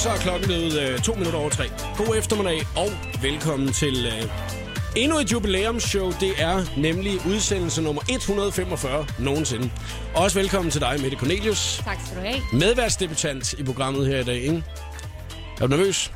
Og så er klokken blevet øh, to minutter over tre. God eftermiddag og velkommen til øh, endnu et jubilæumsshow. Det er nemlig udsendelse nummer 145 nogensinde. Også velkommen til dig, Mette Cornelius. Tak skal du have. Medværtsdebutant i programmet her i dag, ikke? Er du nervøs?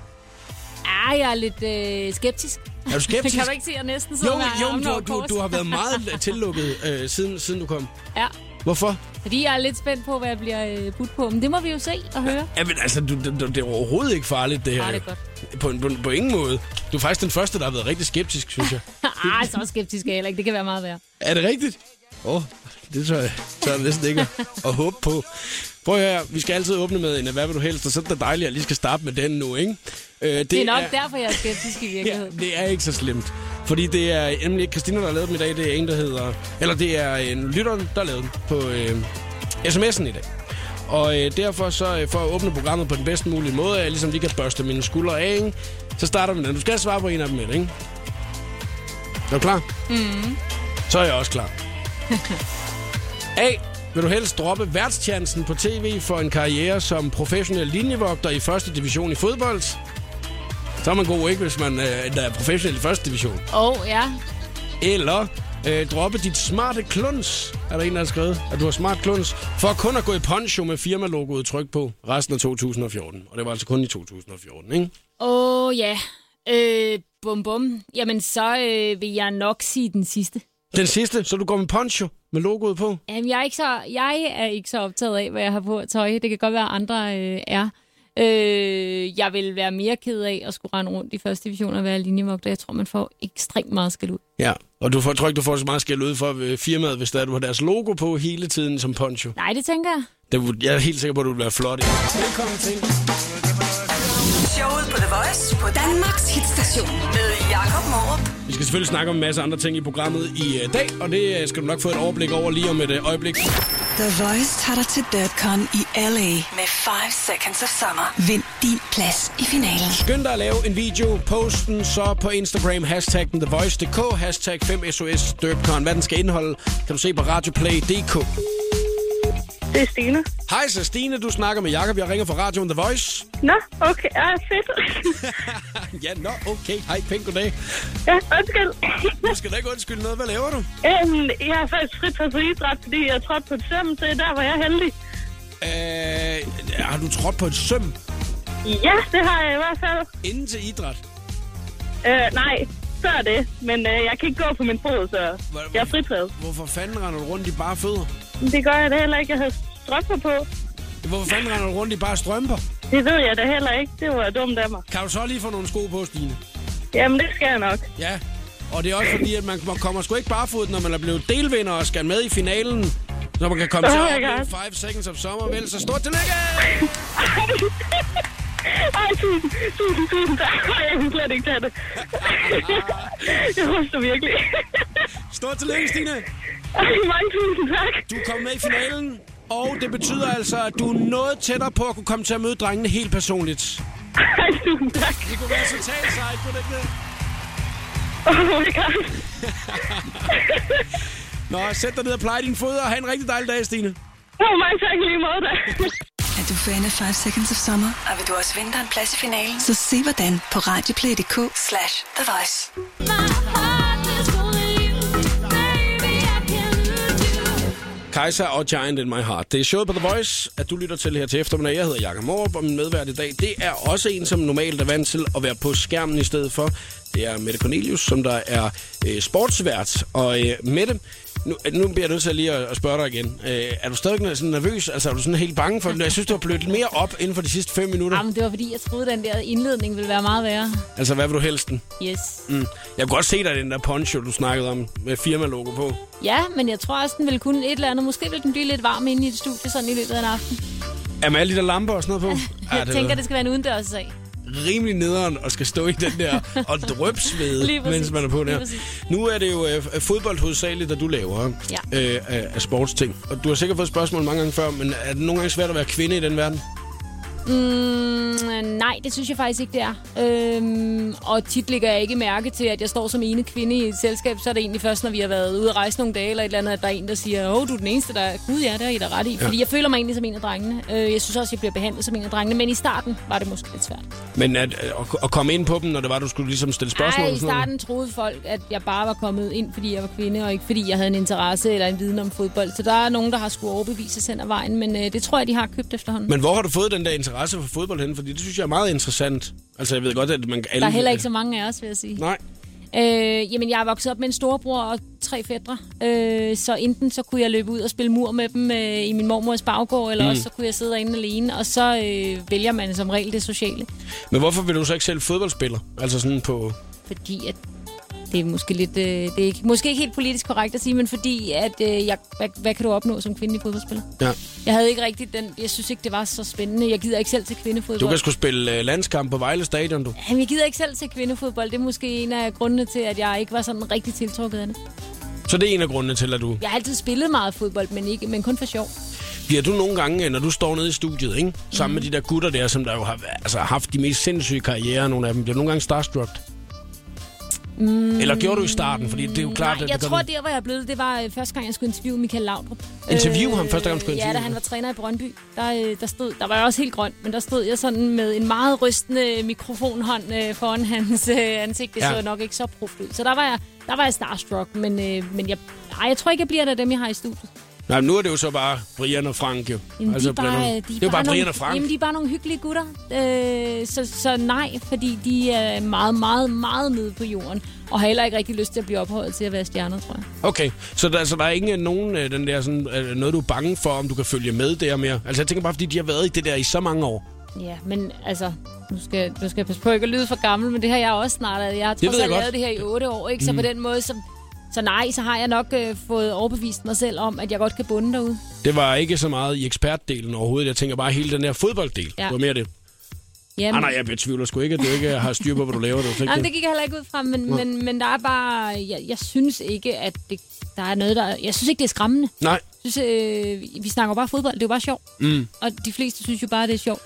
Ja, jeg er lidt øh, skeptisk. Er du skeptisk? kan du ikke se, at jeg næsten Jo, sidder med jo, armene du, du, du har været meget tillukket, øh, siden, siden du kom. Ja, Hvorfor? Fordi jeg er lidt spændt på, hvad jeg bliver øh, budt på. Men det må vi jo se og høre. Jamen, altså, du, du, det er overhovedet ikke farligt, det her. Ja, det er godt. På, på, på ingen måde. Du er faktisk den første, der har været rigtig skeptisk, synes jeg. Ah, så skeptisk er jeg heller ikke. Det kan være meget værd. Er det rigtigt? Åh, oh, det tror jeg, så er det næsten ikke at, at håbe på. Prøv her, vi skal altid åbne med en, hvad vil du helst, og så er det dejligt, at jeg lige skal starte med den nu, ikke? Øh, det, Det er nok derfor, jeg er skeptisk i Ja, virkeligheden. det er ikke så slemt. Fordi det er nemlig ikke Christina, der har lavet dem i dag. Det er en, der hedder... Eller det er en lytter, der har lavet dem på øh, sms'en i dag. Og øh, derfor så, øh, for at åbne programmet på den bedst mulige måde, at jeg ligesom lige kan børste mine skuldre af, ikke? så starter vi med den. Du skal svare på en af dem, Mette, ikke? Er du klar? Mm. Så er jeg også klar. A. Vil du helst droppe værtschancen på tv for en karriere som professionel linjevogter i første division i fodbold? Så er man god, ikke, hvis man øh, er professionel i første division. Åh, oh, ja. Eller øh, droppe dit smarte kluns, er der en, der har skrevet, at du har smart kluns, for kun at gå i poncho med firmalogoet tryk på resten af 2014. Og det var altså kun i 2014, ikke? Åh, oh, ja. Øh, bum bum. Jamen, så øh, vil jeg nok sige den sidste. Den sidste, så du går med poncho med logoet på. Jamen, jeg er, ikke så, jeg er ikke så optaget af, hvad jeg har på tøj. Det kan godt være, at andre øh, er. Øh, jeg vil være mere ked af at skulle rende rundt i første division og være linjevogter. Jeg tror, man får ekstremt meget skal ud. Ja, og du får, tror ikke, du får så meget skæld ud for øh, firmaet, hvis der er, du har deres logo på hele tiden som poncho. Nej, det tænker jeg. Det, jeg er helt sikker på, at du vil være flot i. Velkommen til. Showet på The Voice på Danmarks hitstation med Jakob Morup. Vi skal selvfølgelig snakke om en masse andre ting i programmet i øh, dag, og det øh, skal du nok få et overblik over lige om et øh, øjeblik. The Voice tager dig til DirtCon i LA med 5 Seconds of Summer. Vind din plads i finalen. Skynd dig at lave en video, post den så på Instagram, hashtaggen TheVoice.dk, hashtag 5SOS Derpcon. Hvad den skal indeholde, kan du se på radioplay.dk. Det er Stine. Hej, så Stine, du snakker med Jakob. Jeg ringer fra radioen The Voice. Nå, okay. Ja, fedt. ja, nå, okay. Hej, pænt goddag. ja, undskyld. Du skal da ikke undskylde noget. Hvad laver du? øhm, jeg har faktisk frit for idræt, fordi jeg trådte på et søm, så der var jeg heldig. Øh, har du trådt på et søm Ja, det har jeg i hvert fald. inden til idræt? Øh, nej, så er det. Men øh, jeg kan ikke gå på min fod, så jeg er fritaget. Hvorfor fanden render du rundt i bare fødder? Det gør jeg da heller ikke. Jeg har strømper på. Hvorfor fanden render du rundt i bare strømper? Det ved jeg da heller ikke. Det var dumt af mig. Kan du så lige få nogle sko på, Stine? Jamen, det skal jeg nok. Ja, og det er også fordi, at man kommer sgu ikke barefod, når man er blevet delvinder og skal med i finalen. Så man kan komme Oh til at opleve God. 5 seconds of summer. Vel, så stort tillykke! Ej, tusind, tusind, tusind tak. Jeg kan slet ikke tage det. jeg ryster virkelig. Stort tillykke, Stine! Ej, mange tusind tak. Du er kommet med i finalen, og det betyder altså, at du er noget tættere på at kunne komme til at møde drengene helt personligt. Tusind tak. Det kunne være totalt sejt, kunne det ikke det? Oh my god. Nå, sæt dig ned og pleje dine fødder, og have en rigtig dejlig dag, Stine. Oh, mange tak i lige måde da. Er du fan af 5 Seconds of Summer? Og vil du også vinde dig en plads i finalen? Så se hvordan på radioplay.dk slash The Voice. Kaiser og Giant in my heart. Det er showet på The Voice, at du lytter til her til eftermiddag. Jeg hedder Jakob Morup, og min medvært i dag, det er også en, som normalt er vant til at være på skærmen i stedet for. Det er Mette Cornelius, som der er øh, sportsvært. Og øh, Mette, nu, nu bliver jeg nødt til lige at, at spørge dig igen. Øh, er du stadig sådan nervøs? Altså, er du sådan helt bange for det? Jeg synes, du har blødt mere op inden for de sidste fem minutter. Jamen, det var fordi, jeg troede, den der indledning ville være meget værre. Altså, hvad vil du helst den? Yes. Mm. Jeg kunne godt se dig den der poncho, du snakkede om, med firma-logo på. Ja, men jeg tror også, den vil kunne et eller andet. Måske vil den blive lidt varm inde i et studie sådan i løbet af en aften. Er med alle de der lamper og sådan noget på? Jeg tænker, det skal være en udendørs sag. Rimelig nederen og skal stå i den der og drøbsvede, mens man er på der. Nu er det jo øh, fodbold hovedsageligt, der du laver Ja. øh, af, af sportsting. Og du har sikkert fået spørgsmål mange gange før, men er det nogle gange svært at være kvinde i den verden? Mm, nej, det synes jeg faktisk ikke, det er. Øhm, og tit lægger jeg ikke mærke til, at jeg står som ene kvinde i et selskab. Så er det egentlig først, når vi har været ude at rejse nogle dage eller et eller andet, at der er en, der siger, åh, du er den eneste, der er... Gud, ja, det er I da ret i. Ja. Fordi jeg føler mig egentlig som en af drengene. Øh, jeg synes også, jeg bliver behandlet som en af drengene. Men i starten var det måske lidt svært. Men at, at, at komme ind på dem, når det var, du skulle ligesom stille spørgsmål? Nej, og i starten troede folk, at jeg bare var kommet ind, fordi jeg var kvinde, og ikke fordi jeg havde en interesse eller en viden om fodbold. Så der er nogen, der har skulle overbevise hen ad vejen, men øh, det tror jeg, de har købt efterhånden. Men hvor har du fået den der interesse for fodbold hen? Fordi det synes jeg er meget interessant. Altså, jeg ved godt, at man... Der er heller ikke så mange af os, vil jeg sige. Nej. Øh, jamen, jeg er vokset op med en storebror og tre fædre. Øh, så enten så kunne jeg løbe ud og spille mur med dem øh, i min mormors baggård, eller mm. også så kunne jeg sidde derinde alene. Og så øh, vælger man som regel det sociale. Men hvorfor vil du så ikke selv fodboldspiller? Altså sådan på... Fordi at det er måske lidt, øh, det er ikke, måske ikke helt politisk korrekt at sige, men fordi at øh, jeg, hvad, hvad kan du opnå som kvindelig fodboldspiller? Ja. Jeg havde ikke rigtig den, jeg synes ikke det var så spændende. Jeg gider ikke selv til kvindefodbold. Du kan sgu spille uh, landskamp på Vejle Stadion, du. Jamen, jeg gider ikke selv til kvindefodbold. Det er måske en af grundene til, at jeg ikke var sådan rigtig tiltrukket af det. Så det er en af grundene til, at du... Jeg har altid spillet meget fodbold, men, ikke, men kun for sjov. Bliver du nogle gange, når du står nede i studiet, ikke? sammen Mhm. med de der gutter der, som der jo har altså, haft de mest sindssyge karrierer, nogle af dem, bliver du nogle gange starstruck? Mm. Eller gjorde du i starten? Fordi det er jo klart, Nej, at jeg det tror, gør der hvor jeg blevet, det var øh, første gang, jeg skulle interviewe Michael Laudrup. Interviewe ham første gang, du skulle Ja, interviewe da ham? han var træner i Brøndby. Der, øh, der, stod, der var jeg også helt grøn, men der stod jeg sådan med en meget rystende mikrofonhånd øh, foran hans øh, ansigt. Det Ja. så nok ikke så proft ud. Så der var jeg, der var jeg starstruck, men, øh, men jeg, ej, jeg tror ikke, jeg bliver der dem, jeg har i studiet. Nej, men nu er det jo så bare Brian og Frank, jo. Jamen, de er bare, de det er bare nogle, Brian og Frank. Jamen, de er bare nogle hyggelige gutter. Øh, så, så nej, fordi de er meget, meget, meget nede på jorden. Og har heller ikke rigtig lyst til at blive ophøjet til at være stjerner, tror jeg. Okay, så der, så der er ikke nogen øh, den der sådan, øh, noget, du er bange for, om du kan følge med der mere? Altså, jeg tænker bare, fordi de har været i det der i så mange år. Ja, men altså, nu skal, nu skal jeg passe på ikke at lyde for gammel, men det har jeg også snart. Jeg har trods alt lavet det her i otte år, ikke? Så på den måde, så, så nej, så har jeg nok øh, fået overbevist mig selv om, at jeg godt kan bunde derude. Det var ikke så meget i ekspertdelen overhovedet. Jeg tænker bare hele den der fodbolddel. Ja. Det var mere det. Jamen, Ah, nej, jeg betvivler sgu ikke, at du ikke har styr på, hvad du laver. Ikke Jamen, det. det gik jeg heller ikke ud fra, men, men, men der er bare... Jeg, jeg synes ikke, at det, der er noget, der... Jeg synes ikke, det er skræmmende. Nej, Jeg synes, øh, vi snakker bare fodbold. Det er jo bare sjovt. Mm. Og de fleste synes jo bare, det er sjovt.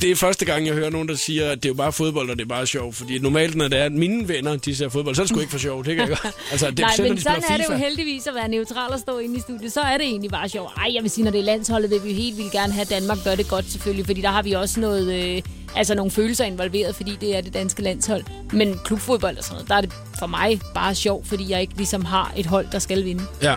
Det er første gang, jeg hører nogen, der siger, at det er jo bare fodbold, og det er bare sjovt. Fordi normalt, når det er, at mine venner de ser fodbold, så er det sgu ikke for sjovt. Det kan jeg godt. Altså, det, Nej, men de sådan er det jo heldigvis at være neutral og stå inde i studiet. Så er det egentlig bare sjovt. Ej, jeg vil sige, når det er landsholdet, vil vi helt vildt gerne have, at Danmark gør det godt selvfølgelig. Fordi der har vi også noget, øh, altså nogle følelser involveret, fordi det er det danske landshold. Men klubfodbold og sådan noget, der er det for mig bare sjovt, fordi jeg ikke ligesom har et hold, der skal vinde. Ja.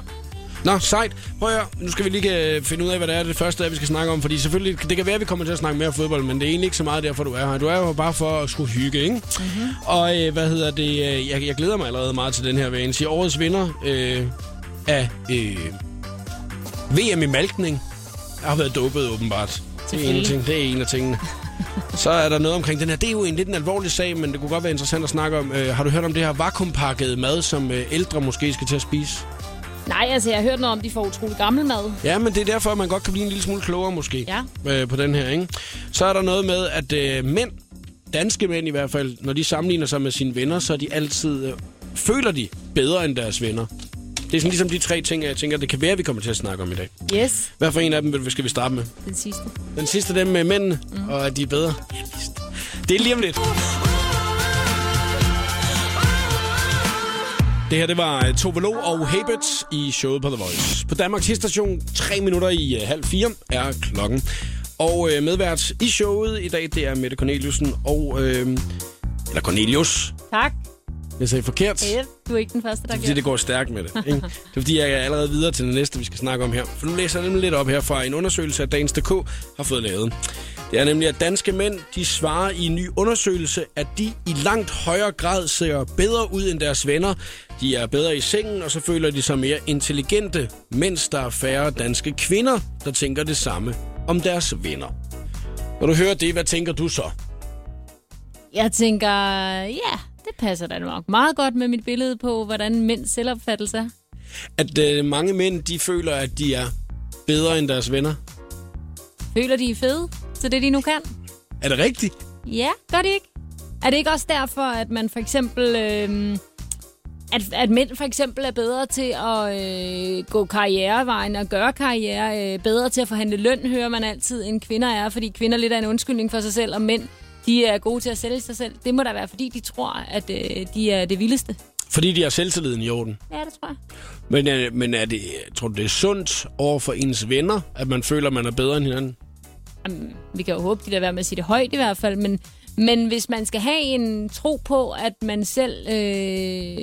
Nå, sejt. Prøv at høre. Nu skal vi lige øh, finde ud af, hvad det er det første, vi skal snakke om. Fordi selvfølgelig, det kan være, at vi kommer til at snakke mere fodbold, men det er egentlig ikke så meget derfor, du er her. Du er jo bare for at skulle hygge, ikke? Mm-hmm. Og øh, hvad hedder det? øh, Jeg, jeg glæder mig allerede meget til den her vane. Sige, årets vinder øh, af øh, VM i malkning har været dopet, åbenbart. Det er, en ting, det er en af tingene. Så er der noget omkring den her. Det er jo en lidt en alvorlig sag, men det kunne godt være interessant at snakke om. Øh, har du hørt om det her vakuumpakkede mad, som øh, ældre måske skal til at spise? Nej, altså jeg har hørt noget om, at de får utrolig gammel mad. Ja, men det er derfor, at man godt kan blive en lille smule klogere måske Ja. øh, på den her. Ikke? Så er der noget med, at øh, mænd, danske mænd i hvert fald, når de sammenligner sig med sine venner, så er de altid, øh, føler de bedre end deres venner. Det er sådan ligesom de tre ting, jeg tænker, det kan være, vi kommer til at snakke om i dag. Yes, Hvad for en af dem vil- skal vi starte med? den sidste. Den sidste, dem med mændene, mm. og at de er bedre. Vist. Det er lige om lidt. Det her, det var øh, Tove Lo og Habits i showet på The Voice. På Danmarks station, 3 minutter i uh, halv fire er klokken. Og øh, medvært i showet i dag, det er Mette Corneliusen og... Øh, eller Cornelius. Tak. Jeg sagde forkert. Yep, du er ikke den første, der Det er gør det går stærkt med det. Ikke? Det er fordi, jeg er allerede videre til det næste, vi skal snakke om her. For nu læser jeg nemlig lidt op her fra en undersøgelse, at Dagens.dk har fået lavet. Det er nemlig, at danske mænd, de svarer i en ny undersøgelse, at de i langt højere grad ser bedre ud end deres venner. De er bedre i sengen, og så føler de sig mere intelligente, mens der er færre danske kvinder, der tænker det samme om deres venner. Når du hører det, hvad tænker du så? Jeg tænker, ja, det passer da nok meget godt med mit billede på, hvordan mænds selvopfattelse er. At øh, mange mænd, de føler, at de er bedre end deres venner. Føler de er fede til det, de nu kan? Er det rigtigt? Ja, gør de ikke? Er det ikke også derfor, at man for eksempel... Øh, at, at mænd for eksempel er bedre til at øh, gå karrierevejen og gøre karriere, øh, bedre til at forhandle løn, hører man altid, end kvinder er, fordi kvinder lidt er en undskyldning for sig selv, og mænd de er gode til at sælge sig selv. Det må da være, fordi de tror, at øh, de er det vildeste. Fordi de har selvtilliden i orden. Ja, det tror jeg. Men, øh, men er det, tror du, det er sundt over for ens venner, at man føler, at man er bedre end hinanden? Jamen, vi kan jo håbe, de lader være med at sige det højt i hvert fald, men, men hvis man skal have en tro på, at man selv øh,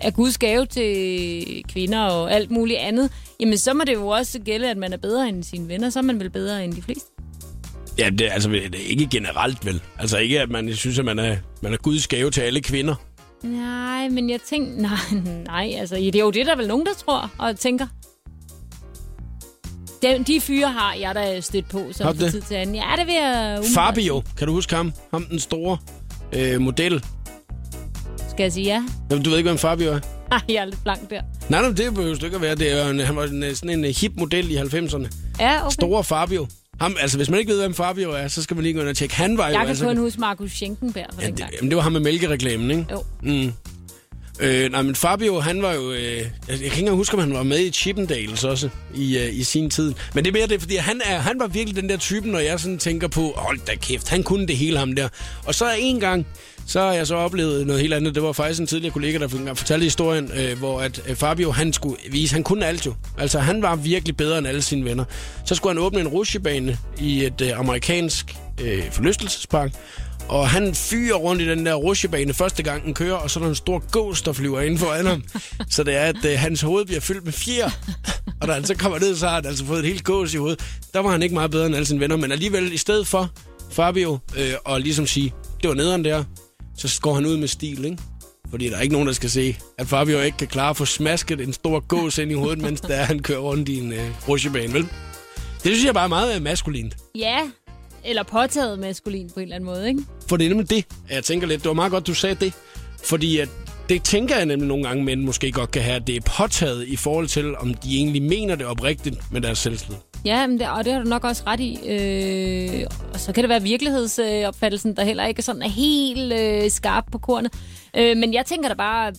er Guds gave til kvinder og alt muligt andet, jamen så må det jo også gælde, at man er bedre end sine venner. Så er man vel bedre end de fleste. Ja, det, er- altså, det er ikke generelt vel. Altså ikke, at man synes, at man er, man er Guds gave til alle kvinder. Nej, men jeg tænker... Nej, nej, altså det er jo det, der er vel nogen, der tror og tænker. De, de fyre har jeg da stødt på, du fra det? tid til anden. Ja, det vil jeg umiddelbart Fabio, kan du huske ham? Ham den store øh, model. Skal jeg sige ja? Jamen, Du ved ikke, hvem Fabio er? Nej, jeg er lidt blank der. Nej, nej, det behøver jo ikke at være. Det er, jo en, han var en, sådan en øh, hip model i 90'erne. Ja, okay. Store Fabio. Ham, altså, hvis man ikke ved, hvem Fabio er, så skal man lige gå ind og tjekke. Han var jo Jeg kan altså... kun huske Markus Schenkenberg ja, det, jamen, det var ham med mælkereklamen, ikke? Jo. Mm. Øh, nej, men Fabio, han var jo... Øh, jeg, kan ikke engang huske, om han var med i Chippendales også i, øh, i sin tid. Men det er mere det, fordi han, er, han var virkelig den der type, når jeg sådan tænker på, hold da kæft, han kunne det hele ham der. Og så en gang, så har jeg så oplevet noget helt andet. Det var faktisk en tidligere kollega, der fortalte historien, øh, hvor at øh, Fabio, han skulle vise, han kunne alt jo. Altså, han var virkelig bedre end alle sine venner. Så skulle han åbne en rutsjebane i et øh, amerikansk øh, forlystelsespark. Og han fyrer rundt i den der rutsjebane første gang den kører, og så er der en stor gås, der flyver ind foran ham. Så det er, at øh, hans hoved bliver fyldt med fjer. Og da han så kommer ned, så har han altså fået et helt gås i hovedet. Der var han ikke meget bedre end alle sine venner, men alligevel i stedet for Fabio øh, og ligesom sige, det var nederen der, så går han ud med stil, ikke? Fordi der er ikke nogen, der skal se, at Fabio ikke kan klare at få smasket en stor gås ind i hovedet, mens der han kører rundt i en øh, rutsjebane, vel? Det synes jeg bare er meget øh, maskulint. Ja, eller påtaget maskulin på en eller anden måde, ikke? For det er nemlig det, jeg tænker lidt. Det var meget godt, du sagde det. Fordi at det tænker jeg nemlig nogle gange, mænd måske godt kan have, at det er påtaget i forhold til, om de egentlig mener det oprigtigt med deres selvtillid. Ja, men det, og det har du nok også ret i. Øh, og så kan det være virkelighedsopfattelsen, der heller ikke sådan er helt øh, skarp på kornet. Øh, men jeg tænker da bare,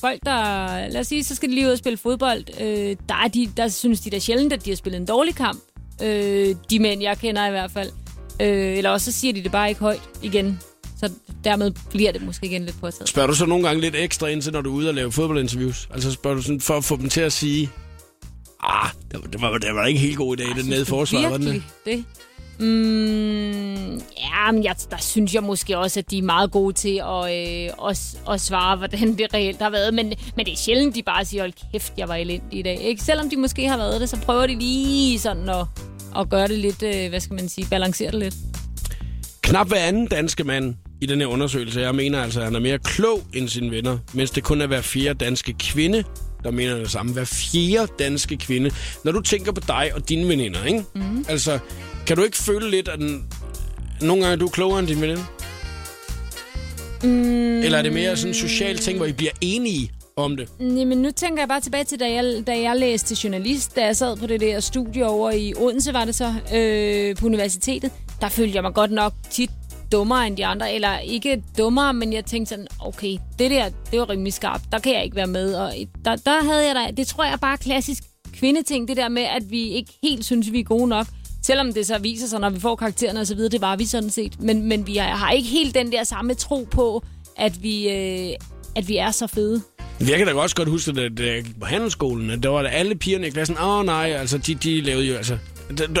folk, der... Lad os sige, så skal de lige ud og spille fodbold. Øh, der, er de, der synes de da sjældent, at de har spillet en dårlig kamp. Øh, de mænd, jeg kender i hvert fald. Øh, eller også så siger de det bare ikke højt igen. Så dermed bliver det måske igen lidt påtaget. Spørger du så nogle gange lidt ekstra ind til, når du er ude og lave fodboldinterviews? Altså spørger du sådan for at få dem til at sige, ah, det var, det var, det var ikke helt god i dag, den nede i forsvaret, var den det? Mm, ja, men jeg, der synes jeg måske også, at de er meget gode til at, øh, at, at svare, hvordan det reelt har været. Men, men det er sjældent, de bare siger, hold kæft, jeg var elendig i dag. Ikke? Selvom de måske har været det, så prøver de lige sådan at, at gøre det lidt, øh, hvad skal man sige, balancere det lidt. Knap hver anden danske mand i den her undersøgelse, jeg mener altså, at han er mere klog end sine venner, mens det kun er hver fjerde danske kvinde, der mener det samme. Hver fjerde danske kvinde. Når du tænker på dig og dine veninder, ikke? Mm. Altså, kan du ikke føle lidt, at den, nogle gange er du klogere end dine veninder? Mm, Eller er det mere sådan en social ting, hvor I bliver enige om det? Jamen, nu tænker jeg bare tilbage til, da jeg, da jeg læste til journalist, da jeg sad på det der studie over i Odense, var det så, øh, på universitetet. Der følte jeg mig godt nok tit dummere end de andre. Eller ikke dummere, men jeg tænkte sådan, okay, det der, det var rimelig skarpt. Der kan jeg ikke være med. Og der, der havde jeg da, det tror jeg bare klassisk kvindeting, det der med, at vi ikke helt synes, vi er gode nok. Selvom det så viser sig, når vi får karaktererne og så videre, det var vi sådan set. Men, men vi har, har ikke helt den der samme tro på, at vi, øh, at vi er så fede. Jeg kan da også godt huske, at da jeg gik på handelsskolen, at der var der alle pigerne i klassen, åh oh, nej, altså de, de lavede jo, altså...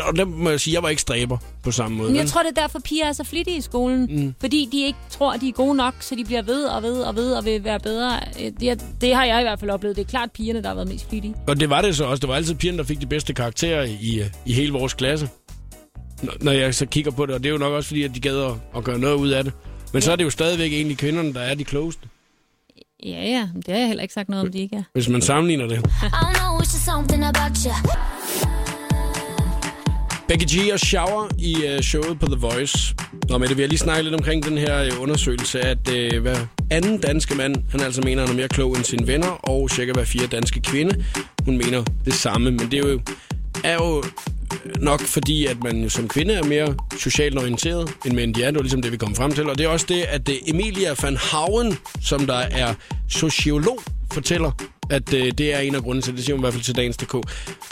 Og der må jeg sige, jeg var ikke stræber på samme måde. Men jeg vel? tror, det er derfor, piger er så flittige i skolen. Mm. Fordi de ikke tror, at de er gode nok, så de bliver ved og ved og ved og vil være bedre. Øh, Det, det har jeg i hvert fald oplevet. Det er klart pigerne, der har været mest flittige. Og det var det så også. Det var altid pigerne, der fik de bedste karakterer i, i hele vores klasse. Når- jeg så kigger på det, og det er jo nok også fordi, at de gad at, at gøre noget ud af det. Men så er det jo stadigvæk egentlig kvinderne, der er de klogeste, Ja, ja. Det har jeg heller ikke sagt noget om, de ikke er. hvis man sammenligner det. Becky G og Shower i uh, showet på The Voice. Nå, men det vil jeg lige snakke lidt omkring den her uh, undersøgelse, at uh, hver anden danske mand, han altså mener, han er mere klog end sine venner, og cirka hver fjerde danske kvinde, hun mener det samme. Men det er jo, er jo nok fordi, at man jo som kvinde er mere socialt orienteret end mænd. De er det var ligesom det, vi kom frem til. Og det er også det, at det Emilia van Hauen, som der er sociolog, fortæller, at øh, det er en af grundene til, det siger hun i hvert fald til Dagens.dk.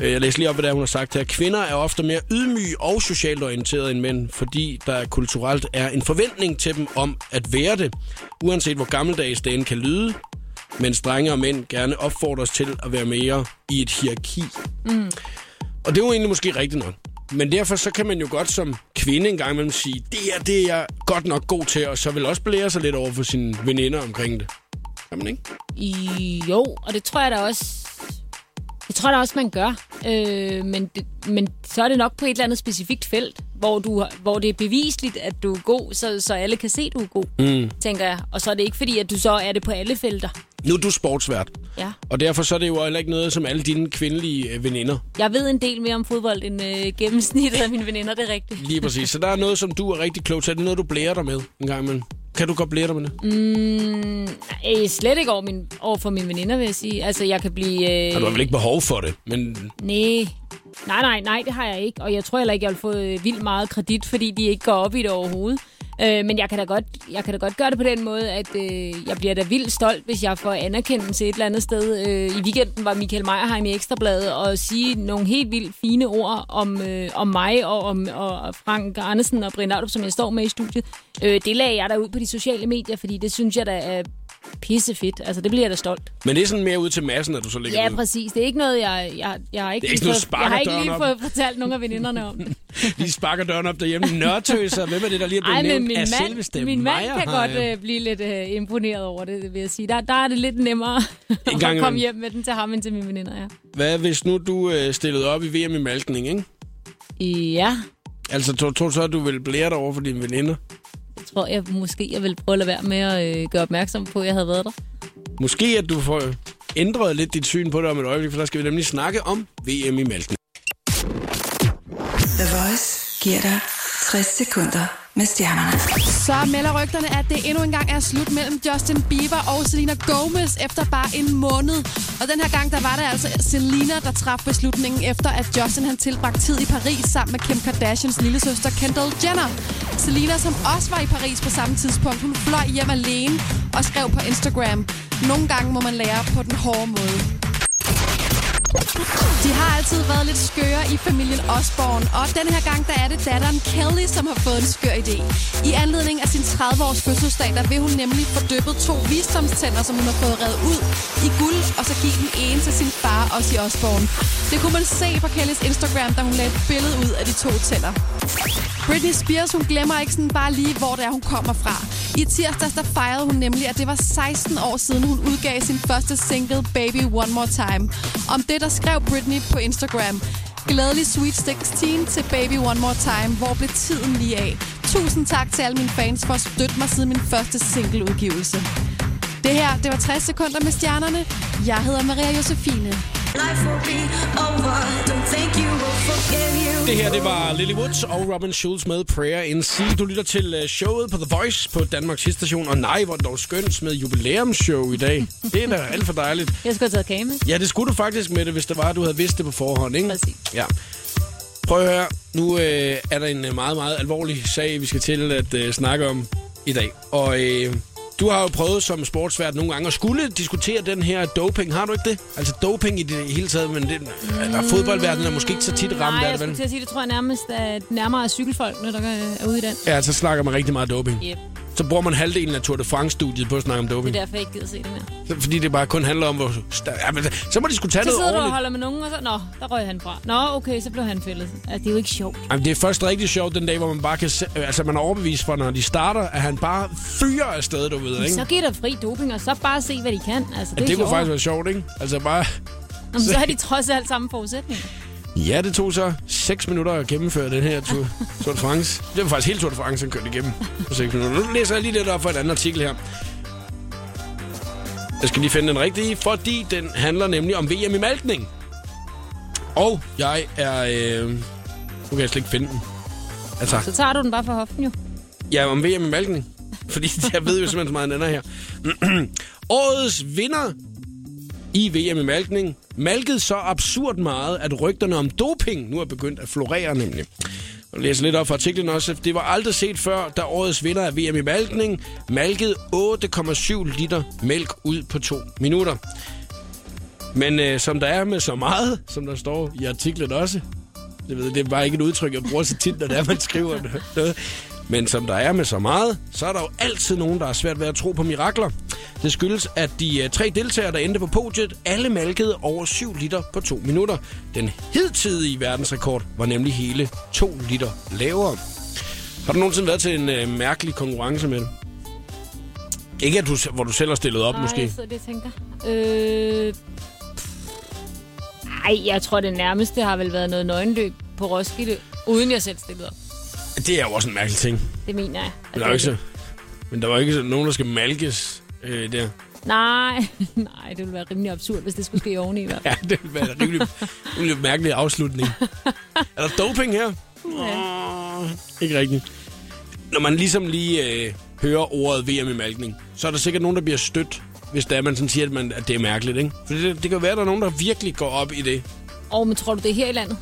Øh, jeg læser lige op, hvad det er, hun har sagt her. Kvinder er ofte mere ydmyge og socialt orienterede end mænd, fordi der kulturelt er en forventning til dem om at være det, uanset hvor gammeldags det end kan lyde, mens drenge og mænd gerne opfordres til at være mere i et hierarki. Mm. Og det er jo egentlig måske rigtigt nok. Men derfor så kan man jo godt som kvinde engang imellem sige, det er det, er jeg godt nok god til, og så vil også blære sig lidt over for sine veninder omkring det. Kan man ikke? I, jo, og det tror jeg da også... Det tror jeg da også, man gør. Øh, men, det, men så er det nok på et eller andet specifikt felt, hvor, du, hvor det er bevisligt, at du er god, så, så alle kan se, at du er god, mm. tænker jeg. Og så er det ikke fordi, at du så er det på alle felter. Nu er du sportsvært, Ja. og derfor så er det jo heller ikke noget, som alle dine kvindelige øh, veninder. Jeg ved en del mere om fodbold end øh, gennemsnittet af mine veninder, det er rigtigt. Lige præcis. Så der er noget, som du er rigtig klog til. Det er noget, du blærer dig med en gang imellem. Kan du godt blære dig med det? Mm, øh, slet ikke over, min, over for mine veninder, vil jeg sige. Altså, jeg kan blive... Øh, Har du har vel ikke behov for det, men Nej. Nej, nej, nej, det har jeg ikke. Og jeg tror heller ikke, jeg vil få øh, vildt meget kredit, fordi de ikke går op i det overhovedet. Øh, men jeg kan, da godt, jeg kan da godt gøre det på den måde, at øh, jeg bliver da vildt stolt, hvis jeg får anerkendelse et eller andet sted. Øh, I weekenden var Michael Meyerheim i Ekstrabladet og sige nogle helt vildt fine ord om, øh, om mig og om og Frank Andersen og Brian Laudrup, som jeg står med i studiet. Øh, det lagde jeg da ud på de sociale medier, fordi det synes jeg da er pissefedt. Altså, det bliver jeg da stolt. Men det er sådan mere ud til massen, at du så lægger Ja, ud. præcis. Det er ikke noget, jeg, jeg, jeg har ikke, Det er ikke lige noget fået- jeg har ikke lige fået fortalt nogle af veninderne om det. De sparker døren op derhjemme. Nørtøser. Hvem er det, der lige er blevet Ej, men nævnt min af mand, selveste min mand kan godt øh, blive lidt øh, imponeret over det, vil jeg sige. Der, der er det lidt nemmere at komme imellem. hjem med den til ham end til mine veninder, ja. Hvad hvis nu du øh, stillede op i VM i malkning, ikke? Ja, Altså, tror tror så, at du vil blære dig over for dine veninder? Jeg tror, jeg måske jeg vil prøve at lade være med at øh, gøre opmærksom på, at jeg havde været der. Måske, at du får ændret lidt dit syn på det om et øjeblik, for der skal vi nemlig snakke om VM i malkning. The Voice giver dig 60 sekunder med stjernerne. Så melder rygterne, at det endnu engang er slut mellem Justin Bieber og Selena Gomez efter bare en måned. Og den her gang, der var det altså Selena, der traf beslutningen efter, at Justin han tilbragte tid i Paris sammen med Kim Kardashians lille søster Kendall Jenner. Selena, som også var i Paris på samme tidspunkt, hun fløj hjem alene og skrev på Instagram. Nogle gange må man lære på den hårde måde. De har altid været lidt skøre i familien Osborne, og den her gang der er det datteren Kelly, som har fået en skør idé. I anledning af sin 30-års fødselsdag, der vil hun nemlig få dyppet to visdomstænder, som hun har fået reddet ud i guld, og så give den ene til sin far, også i Osborne. Det kunne man se på Kellys Instagram, da hun lagde et billede ud af de to tænder. Britney Spears, hun glemmer ikke sådan bare lige, hvor det er, hun kommer fra. I tirsdags, der fejrede hun nemlig, at det var 16 år siden, hun udgav sin første single, Baby One More Time. Om det, der skrev Britney på Instagram. Glædelig Sweet 16 til Baby One More Time. Hvor blev tiden lige af? Tusind tak til alle mine fans for at støtte mig siden min første singleudgivelse. Det her, det var 60 sekunder med stjernerne. Jeg hedder Maria Josefine. Det her, det var Lily Woods og Robin Schulz med Prayer in Sea. Du lytter til øh, showet på The Voice på Danmarks Station. Og nej, hvor dog skønt med jubilæumsshow i dag. Det er da alt for dejligt. Jeg skulle have taget kage med. Ja, det skulle du faktisk med det, hvis det var, at du havde vidst det på forhånd, ikke? Præcis. Ja. Prøv at høre. Nu øh, er der en øh, meget, meget alvorlig sag, vi skal til at øh, snakke om i dag. Og øh, du har jo prøvet som sportsvært nogle gange at skulle diskutere den her doping. Har du ikke det? Altså doping i det hele taget, men det, mm. fodboldverdenen er måske ikke så tit ramt Nej, af jeg det, skulle vel? til at sige, det tror jeg nærmest er nærmere cykelfolkene, der er ude i den. Ja, så snakker man rigtig meget doping. Yep. Så bruger man halvdelen af Tour de France-studiet på at snakke om Det doping. er derfor, jeg ikke gider se det mere. Fordi det bare kun handler om, hvor... Ja, men, så må de skulle tage Så noget sidder du og ordentligt. holder med nogen, og så... Nå, der røg han fra. Nå, okay, så blev han fældet. Altså, det er jo ikke sjovt. Jamen, det er først rigtig sjovt den dag, hvor man bare kan se, altså man er overbevist for, når de starter, at han bare fyrer afsted, du ved, ikke? Så giver der fri doping, og så bare se, hvad de kan. Altså, det, Ja, er det kunne faktisk være sjovt, ikke? Altså bare... Jamen, så har de trods alt samme forudsætninger. Ja, det tog så 6 minutter at gennemføre den her Tour, Tour de France. Det var faktisk hele Tour de France, han kørte igennem på 6 minutter. Nu læser jeg lige lidt op for et andet artikel her. Jeg skal lige finde den rigtige, fordi den handler nemlig om VM i malkning. Og jeg er... Øh... Nu kan jeg slet ikke finde den. Altså, Så tager du den bare for hoften jo. Ja, om VM i malkning. Fordi jeg ved jo simpelthen så meget, den ender her. Årets vinder i VM i malkning malket så absurd meget, at rygterne om doping nu er begyndt at florere nemlig. Jeg læser lidt op fra artiklen også. Det var aldrig set før, da årets vinder af VM i malkning malkede 8,7 liter mælk ud på to minutter. Men øh, som der er med så meget, som der står i artiklen også, det, ved, det er bare ikke et udtryk, jeg bruger så tit, når det er, man skriver noget. Men som der er med så meget, så er der jo altid nogen, der er svært ved at tro på mirakler. Det skyldes, at de uh, tre deltagere, der endte på podiet, alle malkede over 7 liter på 2 minutter. Den hidtidige verdensrekord var nemlig hele 2 liter lavere. Har du nogensinde været til en uh, mærkelig konkurrence med det? Ikke, at du, hvor du selv har stillet op, Nej, måske. sidder lige og tænker. Øh... Ej, jeg tror det nærmeste har vel været noget nøgenløb på Roskilde, uden jeg selv stillede op. Det er jo også en mærkelig ting. Det mener jeg. Men der, er ikke men der var ikke nogen, der skal malkes øh, der. Nej, nej, det ville være rimelig absurd, hvis det skulle ske oveni i hvert fald. Ja, det ville være en rimelig, rimelig mærkelig afslutning. er der doping her? Oh, ikke rigtigt. Når man ligesom lige øh, hører ordet VM i malkning, så er der sikkert nogen, der bliver stødt, hvis det er, man sådan siger, at, man, at det er mærkeligt. Ikke? For det, det kan være, at der er nogen, der virkelig går op i det. Og men tror du, det er her i landet?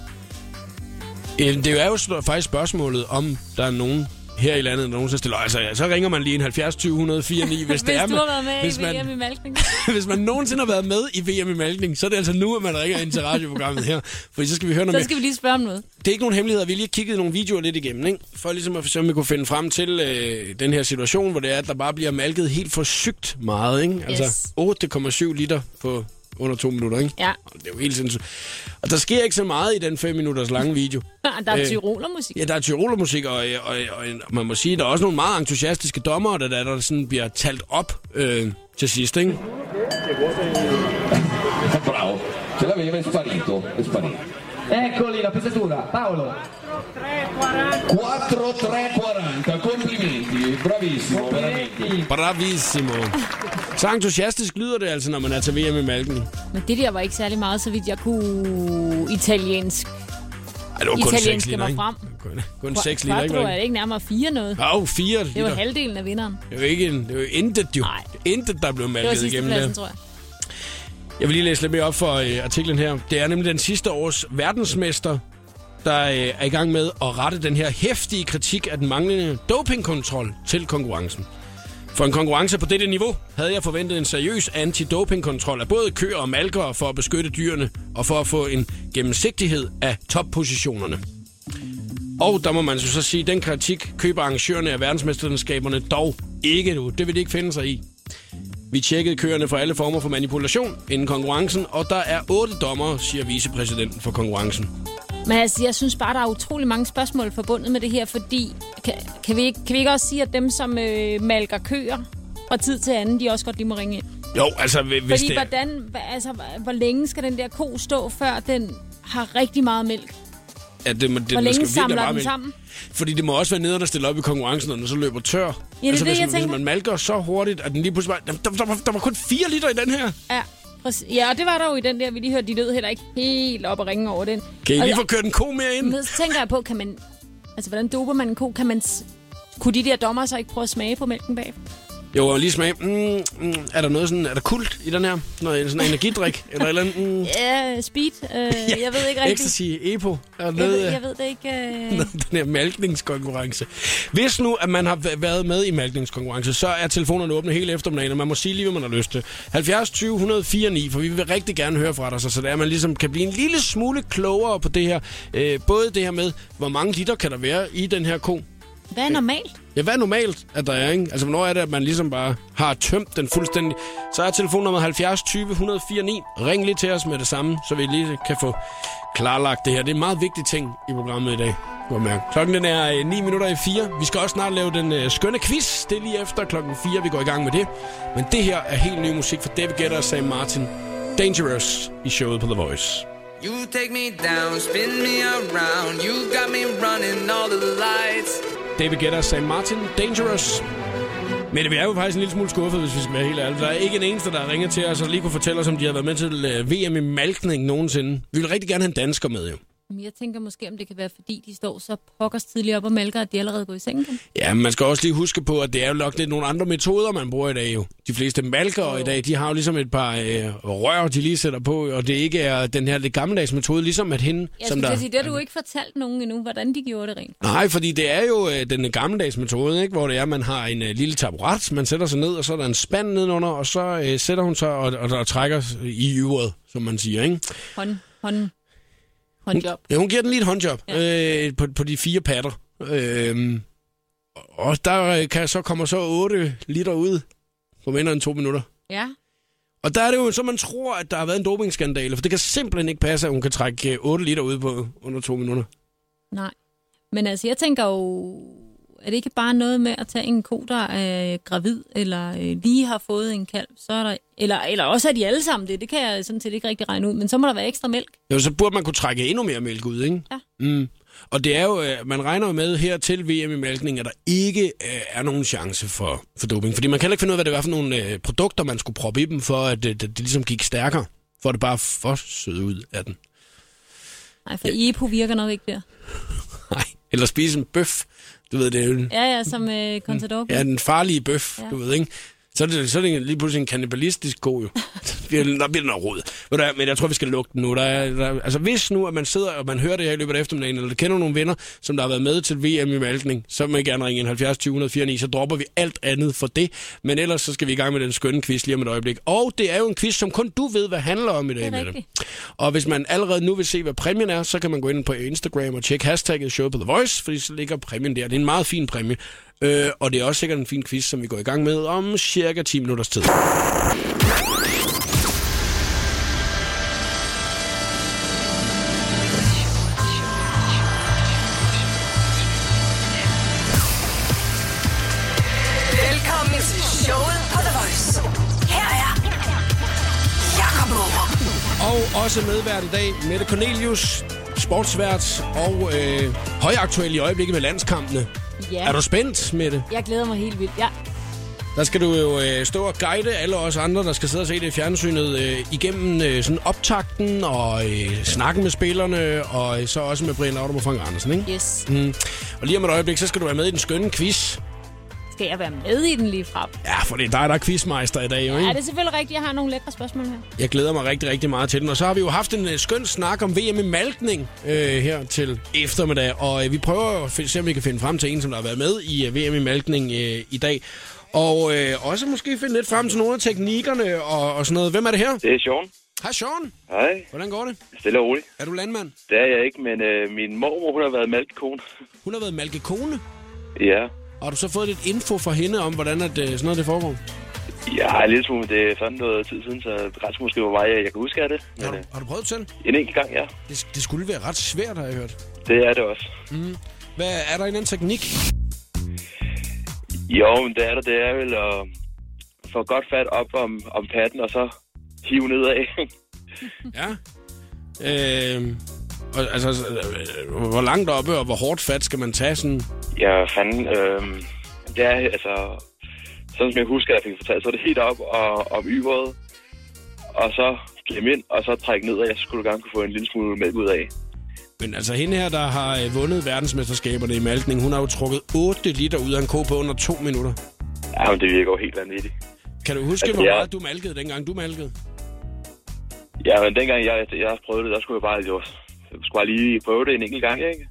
Det er jo faktisk spørgsmålet, om der er nogen her i landet, der nogensinde stiller. Altså, ja, så ringer man lige en 70 20 104 9, hvis, Hvis det er, du har været med hvis i man, VM i malkning. hvis man nogensinde har været med i VM i malkning, så er det altså nu, at man ringer ind til radioprogrammet her. For så skal vi høre noget Så mere. skal vi lige spørge om noget. Det er ikke nogen hemmelighed, vi lige har kigget nogle videoer lidt igennem, ikke? for ligesom at se, om vi kunne finde frem til øh, den her situation, hvor det er, at der bare bliver malket helt for sygt meget. Ikke? Altså Yes. 8,7 liter på under to minutter. Ikke? Ja, Det er jo helt sindssygt. Og der sker ikke så meget i den 5 minutters lange video. der er Øh, tyrolermusik. Ja, der er tyrolermusik, og, og, og, og man må sige, der er også nogle meget entusiastiske dommere, der, der, der sådan bliver talt op øh, til sidst. Ikke? Bravo, ce l'aveva, sparito, è sparito. Eccoli la pesatura, Paolo. 4-3-40, complimenti, bravissimo, veramente. Bravissimo. Så entusiastisk lyder det altså, når man er til VM i malken. Men det der var ikke særlig meget, så vidt jeg kunne italiensk. Ej, det var kun 6 Italienske liter, mig ikke? frem. Kun, kun 6 liter, ikke? Quattro er det ikke nærmere fire noget. Åh, oh, 4 Det var liter. halvdelen af vinderen. Det er jo ikke en, det er jo intet, jo. Nej. Intet, der blev Det var malket sidste igennem pladsen, der. tror jeg. Jeg vil lige læse lidt mere op for øh, artiklen her. Det er nemlig den sidste års verdensmester, der øh, er i gang med at rette den her hæftige kritik af den manglende dopingkontrol til konkurrencen. For en konkurrence på dette niveau havde jeg forventet en seriøs antidopingkontrol af både køer og malkere for at beskytte dyrene og for at få en gennemsigtighed af toppositionerne. Og der må man så sige, at den kritik køber arrangørerne af verdensmesterskaberne dog ikke nu. Det vil de ikke finde sig i. Vi tjekkede køerne for alle former for manipulation inden konkurrencen, og der er otte dommere, siger vicepræsidenten for konkurrencen. Men altså, jeg synes bare, der er utrolig mange spørgsmål forbundet med det her, fordi kan, kan, vi, ikke, kan vi ikke også sige, at dem, som øh, malker køer fra tid til anden, de også godt lige må ringe ind? Jo, altså hvis Fordi det... hvordan, altså, hvor længe skal den der ko stå, før den har rigtig meget mælk? Ja, det, må- det, Hvor længe skal samler bare den mælke. sammen? Fordi det må også være nederen at stille op i konkurrencen, når den så løber tør. Altså, det er det, hvis, jeg man, hvis tænker. man malker så hurtigt, at den lige pludselig bare... Der, der, var, der var kun 4 liter i den her. Ja, præcis. ja, og det var der jo i den der, vi lige hørte, de lød heller ikke helt op og ringe over den. Kan I lige få kørt en ko mere ind? Så tænker jeg på, kan man... Altså, hvordan doper man en ko? Kan man... Kunne de der dommer så ikke prøve at smage på mælken bag? Jo, og lige smage. Mm, mm, er der noget sådan... Er der kult i den her? Noget sådan en energidrik? eller eller andet? Mm, Ja, speed. Øh, jeg ved ikke rigtigt. Ecstasy, Epo? Er der Jeg noget, ved, øh, jeg ved det ikke. Øh... den her malkningskonkurrence. Hvis nu, at man har væ- været med i malkningskonkurrence, så er telefonerne åbne hele eftermiddagen, og man må sige lige, hvad man har lyst til. 70 20 104 9, for vi vil rigtig gerne høre fra dig, så, så det er, at man ligesom kan blive en lille smule klogere på det her. Øh, både det her med, hvor mange liter kan der være i den her ko. Hvad er normalt? Ja, hvad er normalt, at der er, ikke? Altså, hvornår er det, at man ligesom bare har tømt den fuldstændig? Så er telefonnummer 70 20 104 9. Ring lige til os med det samme, så vi lige kan få klarlagt det her. Det er en meget vigtig ting i programmet i dag. Godt mærke. Klokken den er øh, 9 minutter i 4. Vi skal også snart lave den øh, skønne quiz. Det er lige efter klokken 4, vi går i gang med det. Men det her er helt ny musik fra David Guetta og Sam Martin. Dangerous i showet på The Voice. You take me down, spin me around. You got me running all the lights. David Guetta og Sam Martin, Dangerous. Men vi er jo faktisk en lille smule skuffet, hvis vi skal være helt ærlige. Der er ikke en eneste, der ringer til os og lige kunne fortælle os, om de har været med til øh, VM i malkning nogensinde. Vi vil rigtig gerne have en dansker med, jo. Jeg tænker måske, om det kan være, fordi de står så pokkers tidligt op og malker, at de allerede går i seng. Ja, men man skal også lige huske på, at det er jo nok lidt nogle andre metoder, man bruger i dag jo. De fleste malkere i dag, de har jo ligesom et par øh, rør, de lige sætter på, og det ikke er den her lidt gammeldags metode, ligesom at hende, Jeg som der... sige, det har du ikke fortalt nogen endnu, hvordan de gjorde det rent. Nej, fordi det er jo øh, den gammeldags metode, ikke? hvor det er, man har en øh, lille taburet, man sætter sig ned, og så er der en spand nedenunder, og så øh, sætter hun sig og, og, og trækker i yveret, som man siger. Ikke? Hånd, hånd, håndjob. Ja, hun giver den lige et håndjob ja. øh, på, på de fire patter. Øh, og der øh, kan så kommer så 8 liter ud på mindre end to minutter. Ja. Og der er det jo så, man tror, at der har været en dopingskandale, for det kan simpelthen ikke passe, at hun kan trække øh, 8 liter ud på under to minutter. Nej. Men altså, jeg tænker jo, er det ikke bare noget med at tage en ko, der er gravid, eller øh, lige har fået en kalv, så er der, eller, eller også er de alle sammen det, det kan jeg sådan set ikke rigtig regne ud, men så må der være ekstra mælk. Jo, så burde man kunne trække endnu mere mælk ud, ikke? Ja. Mm. Og det er jo, øh, man regner jo med her til VM i mælkning, at der ikke øh, er nogen chance for, for doping. Fordi man kan heller ikke finde ud af, hvad det var for nogle øh, produkter, man skulle proppe i dem, for at øh, det ligesom gik stærkere. For at det bare for sød ud af den. Nej, for ja. EPO virker nok ikke der. Nej, eller spise en bøf. Du ved, det er jo Ja, ja, som øh, Contador. ja, den farlige bøf, Ja. ja. du ved, ikke? Så er, det, så er det lige pludselig en kannibalistisk god, jo. Der bliver, noget hvad, Men jeg tror, vi skal lukke den nu. Der er, der, altså, hvis nu, at man sidder og man hører det her i løbet af eftermiddagen, eller kender nogle venner, som der har været med til VM i malkning, så må I gerne ringe ind 70 20 149, så dropper vi alt andet for det. Men ellers så skal vi i gang med den skønne quiz lige om et øjeblik. Og det er jo en quiz, som kun du ved, hvad handler om i dag. Det er. Og hvis man allerede nu vil se, hvad præmien er, så kan man gå ind på Instagram og tjekke hashtagget show på The Voice, fordi så ligger præmien der. Det er en meget fin præmie. Øh, og det er også sikkert en fin quiz, som vi går i gang med om cirka 10 minutters tid. Er også medvært i dag, Mette Cornelius, sportsvært og øh, højaktuel i øjeblikket med landskampene. Ja, Er du spændt, Mette? jeg glæder mig helt vildt. Ja, Der skal du jo øh, stå og guide alle os andre, der skal sidde og se det i fjernsynet, øh, igennem øh, sådan optakten og øh, snakke med spillerne, og øh, så også med Brian Laudrup og Frank Andersen, ikke? yes. Mm. Og lige om et øjeblik, så skal du være med i den skønne quiz. Skal jeg være med i den lige frem? Ja, for det er dig, der er quizmeister i dag, jo, Ja, ikke? det er selvfølgelig rigtigt. Jeg har nogle lækre spørgsmål her. Jeg glæder mig rigtig, rigtig meget til den. Og så har vi jo haft en øh, skøn snak om VM i malkning øh, her til eftermiddag. Og øh, vi prøver at se, om vi kan finde frem til en, som der har været med i øh, VM i malkning øh, i dag. Og øh, også måske finde lidt frem til nogle af teknikkerne og, og sådan noget. Hvem er det her? Det er Sean. Hej Sean. Hej. Hvordan går det? Stille og roligt. Er du landmand? Det er jeg ikke, men øh, min mormor, hun har været malkekone. Hun har været malkekone. Ja. Og har du så fået lidt info fra hende om, hvordan at, øh, sådan noget det foregår? Jeg har lidt smule, det er sådan noget tid siden, så ret måske var mig, jeg kan huske af det. Har du, øh, har du prøvet det selv? en enkelt gang, ja. Det, det skulle være ret svært, har jeg hørt. Det er det også. Hvad er der en anden teknik? Jo, men det er det, det er vel at få godt fat op om, om patten, og så hive nedad. Ja. Øh, og, altså, øh, hvor langt oppe og hvor hårdt fat skal man tage sådan? ja, fanden. Øh, det er altså... Sådan som jeg husker, at jeg fik fortalt, så er det helt op og, om yveret, og så klemme ind, og så trække ned, og jeg skulle gerne kunne få en lille smule mælk ud af. Men altså hende her, der har øh, vundet verdensmesterskaberne i malkning, hun har jo trukket 8 liter ud af en ko på under to minutter. Ja, men det virker jo helt vanvittigt. Kan du huske, Altså, hvor meget du malkede, dengang du malkede? Ja, men dengang jeg, jeg prøvede det, der skulle jeg bare, jo, jeg skulle lige prøve det en enkelt gang, ikke?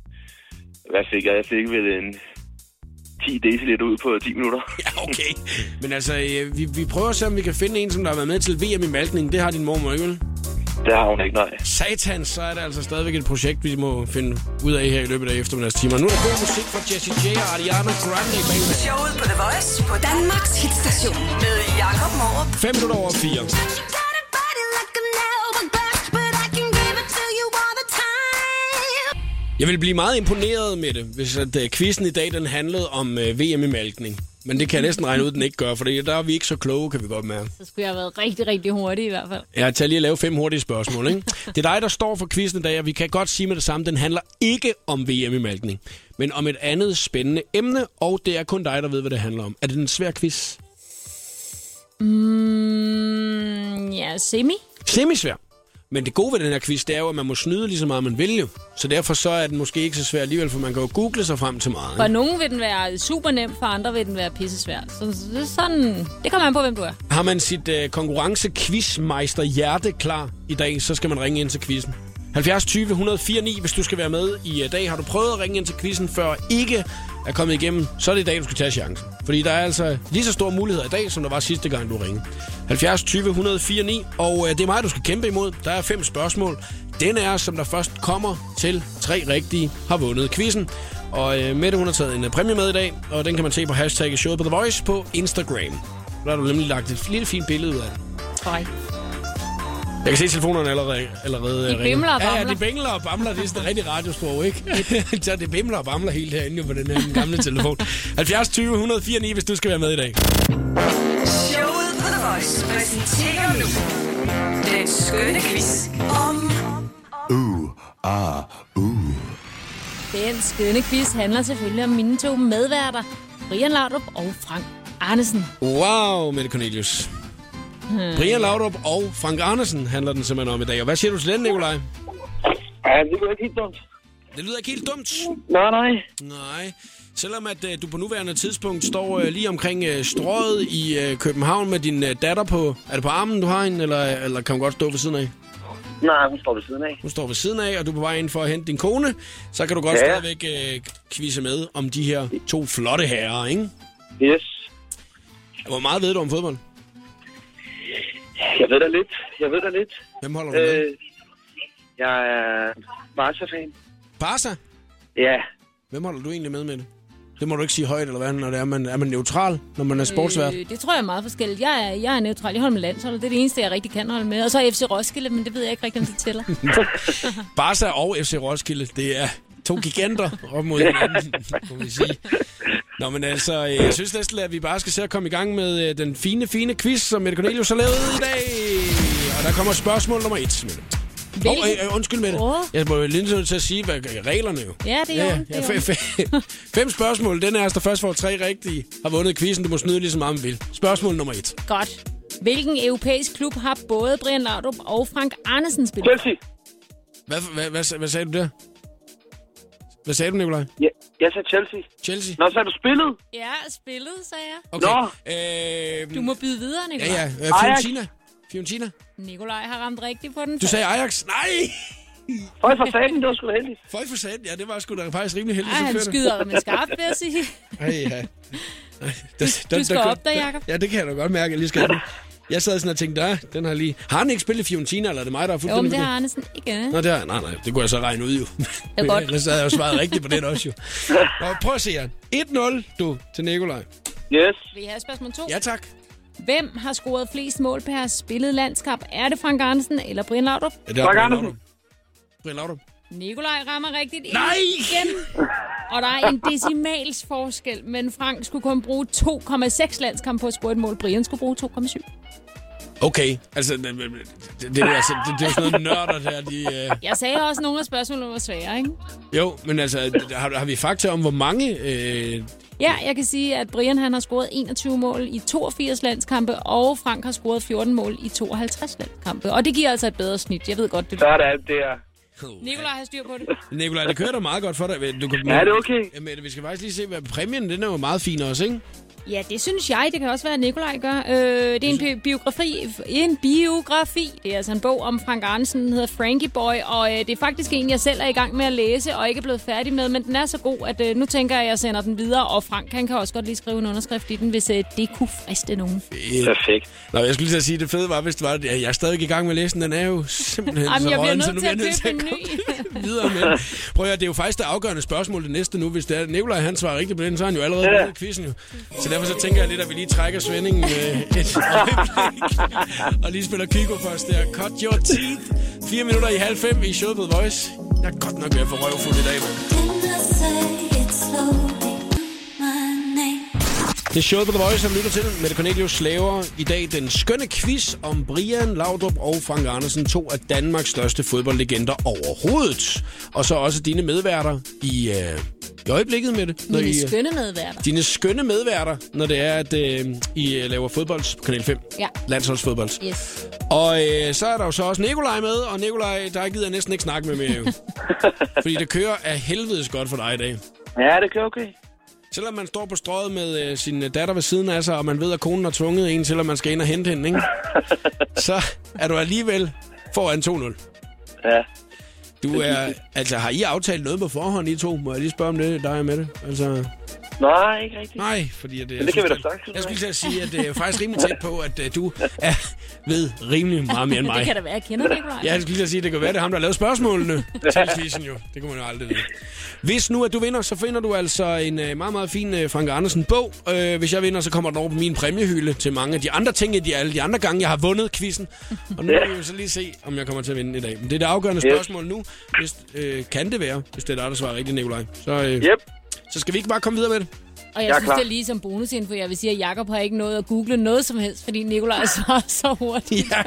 Hvad fik jeg? Jeg fik vel en 10 deciliter ud på 10 minutter. Ja, okay. Men altså, øh, vi, vi prøver at se, om vi kan finde en, som der har været med til VM i malkning. Det har din mormor ikke, vel? Det har hun ikke, nej. Satans, så er det altså stadigvæk et projekt, vi må finde ud af her i løbet af eftermiddagstimer. Nu er der god musik fra Jessie J og Ariana Grande bag Showet på The Voice på Danmarks hitstation med Jakob Morup. 5 minutter over 4. Jeg vil blive meget imponeret med det, hvis at, uh, quizzen i dag den handlede om uh, VM i malkning. Men det kan jeg næsten regne ud, den ikke gør, for der er vi ikke så kloge, kan vi godt mærke. Så skulle jeg have været rigtig, rigtig hurtig i hvert fald. Jeg tager lige at lave fem hurtige spørgsmål. Ikke? Det er dig, der står for quizzen i dag, og vi kan godt sige med det samme, den handler ikke om VM i malkning, men om et andet spændende emne, og det er kun dig, der ved, hvad det handler om. Er det en svær quiz? Mm, ja, semi. Semisvær. Men det gode ved den her quiz, det er jo, at man må snyde lige så meget, man vil jo. Så derfor så er den måske ikke så svær alligevel, for man kan jo google sig frem til meget. For nogen vil den være super nem, for andre vil den være pissesvær. Så det, er sådan, det kommer an på, hvem du er. Har man sit øh, konkurrence quizmeister hjerte klar i dag, så skal man ringe ind til quizzen. 70 20 104 9, hvis du skal være med i øh, dag. Har du prøvet at ringe ind til quizzen før ikke er kommet igennem, så er det i dag, du skal tage chancen. Fordi der er altså lige så store muligheder i dag, som der var sidste gang, du ringede. 70 20 104 9, og øh, det er mig, du skal kæmpe imod. Der er fem spørgsmål. Den er, som der først kommer til tre rigtige, har vundet quizzen. Og øh, Mette, hun har taget en øh, præmie med i dag, og den kan man se på hashtagget showet på The Voice på Instagram. Der har du nemlig lagt et lille fint billede ud af det. Hej. Jeg kan se telefonerne allerede, allerede De bimler og Ja, ja, bamler. de bimler og bamler. Det er sådan et rigtigt radiosprog, ikke? så det bimler og bamler helt herinde jo på den her gamle telefon. 70 20 104 9, hvis du skal være med i dag. Showet på The Voice præsenterer nu den skønne quiz om Den skønne quiz handler selvfølgelig om mine to medværter, Brian Laudrup og Frank Arnesen. Wow, Mette Cornelius. Hmm. Brian Laudrup og Frank Andersen handler den simpelthen om i dag. Og hvad siger du til den, Nikolaj? Ja, det går ikke helt dumt. Det lyder ikke helt dumt. Nej, nej. Nej. Selvom at øh, du på nuværende tidspunkt står øh, lige omkring øh, strøget i øh, København med din øh, datter på... Er det på armen, du har hende, eller, eller kan hun godt stå ved siden af? Nej, hun står ved siden af. Hun står ved siden af, og du er på vej ind for at hente din kone. Så kan du godt Ja. stadigvæk øh, quizze med om de her to flotte herrer, ikke? Yes. Hvor meget ved du om fodbold? Jeg ved da lidt. Jeg ved da lidt. Hvem holder du med? Øh, jeg er Barca-fan. Barca? Ja. Hvem holder du egentlig med med det? Det må du ikke sige højt, eller hvad, når det er, man, er man neutral, når man er sportsvært? Øh, det tror jeg er meget forskelligt. Jeg er, jeg er neutral. Jeg holder med landsholdet. Det er det eneste, jeg rigtig kan holde med. Og så er FC Roskilde, men det ved jeg ikke rigtig, om det tæller. Barca og FC Roskilde, det er to giganter op mod hinanden, må vi sige. Nå, men altså, øh, jeg synes næsten, at vi bare skal se at komme i gang med øh, den fine, fine quiz, som Mette Cornelius har lavet i dag. Og der kommer spørgsmål nummer et, Mette. Åh, oh, øh, øh, undskyld, Mette. Åh. Jeg må jo lige nødt til at sige, hvad reglerne jo. Ja, det er Ja, jo. ja, fem, fem, fem spørgsmål. Den er, der først får tre rigtige, har vundet quizzen. Du må snyde lige så meget, man vil. Spørgsmål nummer et. Godt. Hvilken europæisk klub har både Brian Laudrup og Frank Arnesen spillet? Chelsea. Hvad, hvad, hvad, hvad sagde du der? Hvad sagde du, Nikolaj? Ja, jeg sagde Chelsea. Chelsea? Nå, så har du spillet. Ja, spillet, sagde jeg. Okay. Nå. Øh, Du må byde videre, ja, Nikolaj. ja. Øh, Fiorentina. Fiorentina. Nikolaj har ramt rigtigt på den. Du sagde Ajax. Nej! Høj for satan, det var sgu da heldigt. Føj for satan. Ja, det var sgu da faktisk rimelig heldigt. Ej, så han skyder med skarpt, vil jeg sige. Ej, ja. Ej, der, der, Du skal der- op der, der- Jacob. Ja, det kan jeg da godt mærke, at jeg lige skal. Jeg sad sådan og tænkte, der, den har lige... Har han ikke spillet Fiorentina, eller er det mig, der har Jo, fuldstændig... men det har Arnesen ikke. Nå, det har, nej, nej, det kunne jeg så regne ud jo. Det er godt. Ellers havde jeg jo svaret rigtigt på den også jo. Nå, prøv at se her. 1-0, du, til Nikolaj. Yes. Vil I have spørgsmål 2? Ja, tak. Hvem har scoret flest mål per spillet landskamp? Er det Frank Arnesen eller Brian Laudrup? Ja, det er Frank Brian Andersen. Laudrup. Brian Laudrup. Nikolaj rammer rigtigt Nej! igen. Og der er en decimals forskel, men Frank skulle kun bruge 2,6 landskamp på at score et mål. Brian skulle bruge 2,7. Okay, altså, det, det, det, det, er altså, det, det er jo sådan noget nørder der, de... Øh... Jeg sagde også, at nogle af spørgsmålene var svære, ikke? Jo, men altså, har, har vi fakta om, hvor mange... Øh... Ja, jeg kan sige, at Brian han har scoret 21 mål i 82 landskampe, og Frank har scoret 14 mål i 52 landskampe. Og det giver altså et bedre snit. Jeg ved godt, det Så er Nikolaj har styr på det. Nikolaj, det kører da meget godt for dig. Du kan, Ja, det er okay. Jamen, vi skal faktisk lige se, hvad præmien, den er jo meget fin også, ikke? Ja, det synes jeg. Det kan også være, at Nikolaj gør. Øh, det er en bi- biografi. En biografi. Det er altså en bog om Frank Arnesen, den hedder Frankie Boy, og øh, det er faktisk en, jeg selv er i gang med at læse, og ikke er blevet færdig med, men den er så god, at øh, nu tænker jeg, at jeg sender den videre, og Frank han kan også godt lige skrive en underskrift i den, hvis øh, det kunne friste nogen. Perfekt. Nå, jeg skulle lige til at sige, det fede var, hvis det var, at jeg er stadig i gang med at læse den. Den er jo simpelthen Jamen, så jeg bliver nødt så nu til bliver at jeg nødt købe til at en komme videre med. Prøv at det er jo faktisk det afgørende spørgsmål det næste nu. Hvis det er, at Nikolaj han svarer rigtigt på den, så er han jo allerede Ja. ja. i quizzen jo. Så derfor så tænker jeg lidt, at vi lige trækker svendingen øh, et øjeblik. og lige spiller Kiko først der. Cut your teeth. 4 minutter i halv fem i showet på Voice. Jeg er godt nok ved at få røvfuld i dag, mand. Det er showet på The Voice, som lytter til. Mette Cornelius laver i dag den skønne quiz om Brian Laudrup og Frank Andersen, to af Danmarks største fodboldlegender overhovedet. Og så også dine medværter i øh, i øjeblikket med det. Når Mine I, øh, skønne medværter. dine skønne medværter, når det er, at øh, I øh, laver fodbold på Kanal 5. Ja. Landsholdsfodbold. Yes. Og øh, så er der jo så også Nikolaj med, og Nikolaj, der gider jeg næsten ikke snakke med mere jo. Fordi det kører af helvedes godt for dig i dag. Ja, det kører okay. Selvom man står på strøget med øh, sin datter ved siden af sig, og man ved, at konen har tvunget en til, at man skal ind og hente hende, ikke? så er du alligevel foran 2-0. Ja. Du er, altså, har I aftalt noget på forhånd, I to? Må jeg lige spørge om det, dig og med det? Altså, Nej, ikke rigtigt. nej, fordi at, øh, Men det kan vi da snakke Jeg skulle til at sige, at det er faktisk rimelig tæt på, at øh, du er, ved rimelig meget mere end mig. Det kan da være, jeg kender Nikolaj. Ja, jeg skulle lige til at sige, at det kan være, det er ham, der har lavet spørgsmålene til quizzen jo. Det kunne man jo aldrig vide. Hvis nu, at du vinder, så finder du altså en øh, meget, meget fin øh, Frank Andersen-bog. Øh, hvis jeg vinder, så kommer den over på min præmiehylde til mange af de andre ting, de, alle de andre gange, jeg har vundet quizzen. Og nu Ja. vil vi så lige se, om jeg kommer til at vinde i dag. Men det er det afgørende spørgsmål nu. Hvis, øh, kan det være, hvis det er dig, der svarer rigtigt, Nikolaj. Så, øh, Yep. Så skal vi ikke bare komme videre med det? Og jeg, Jeg er synes, klar. det er lige som bonusinfo. Jeg vil sige, at Jacob har ikke nået at google noget som helst, fordi Nikolaj svarer så hurtigt. Ja,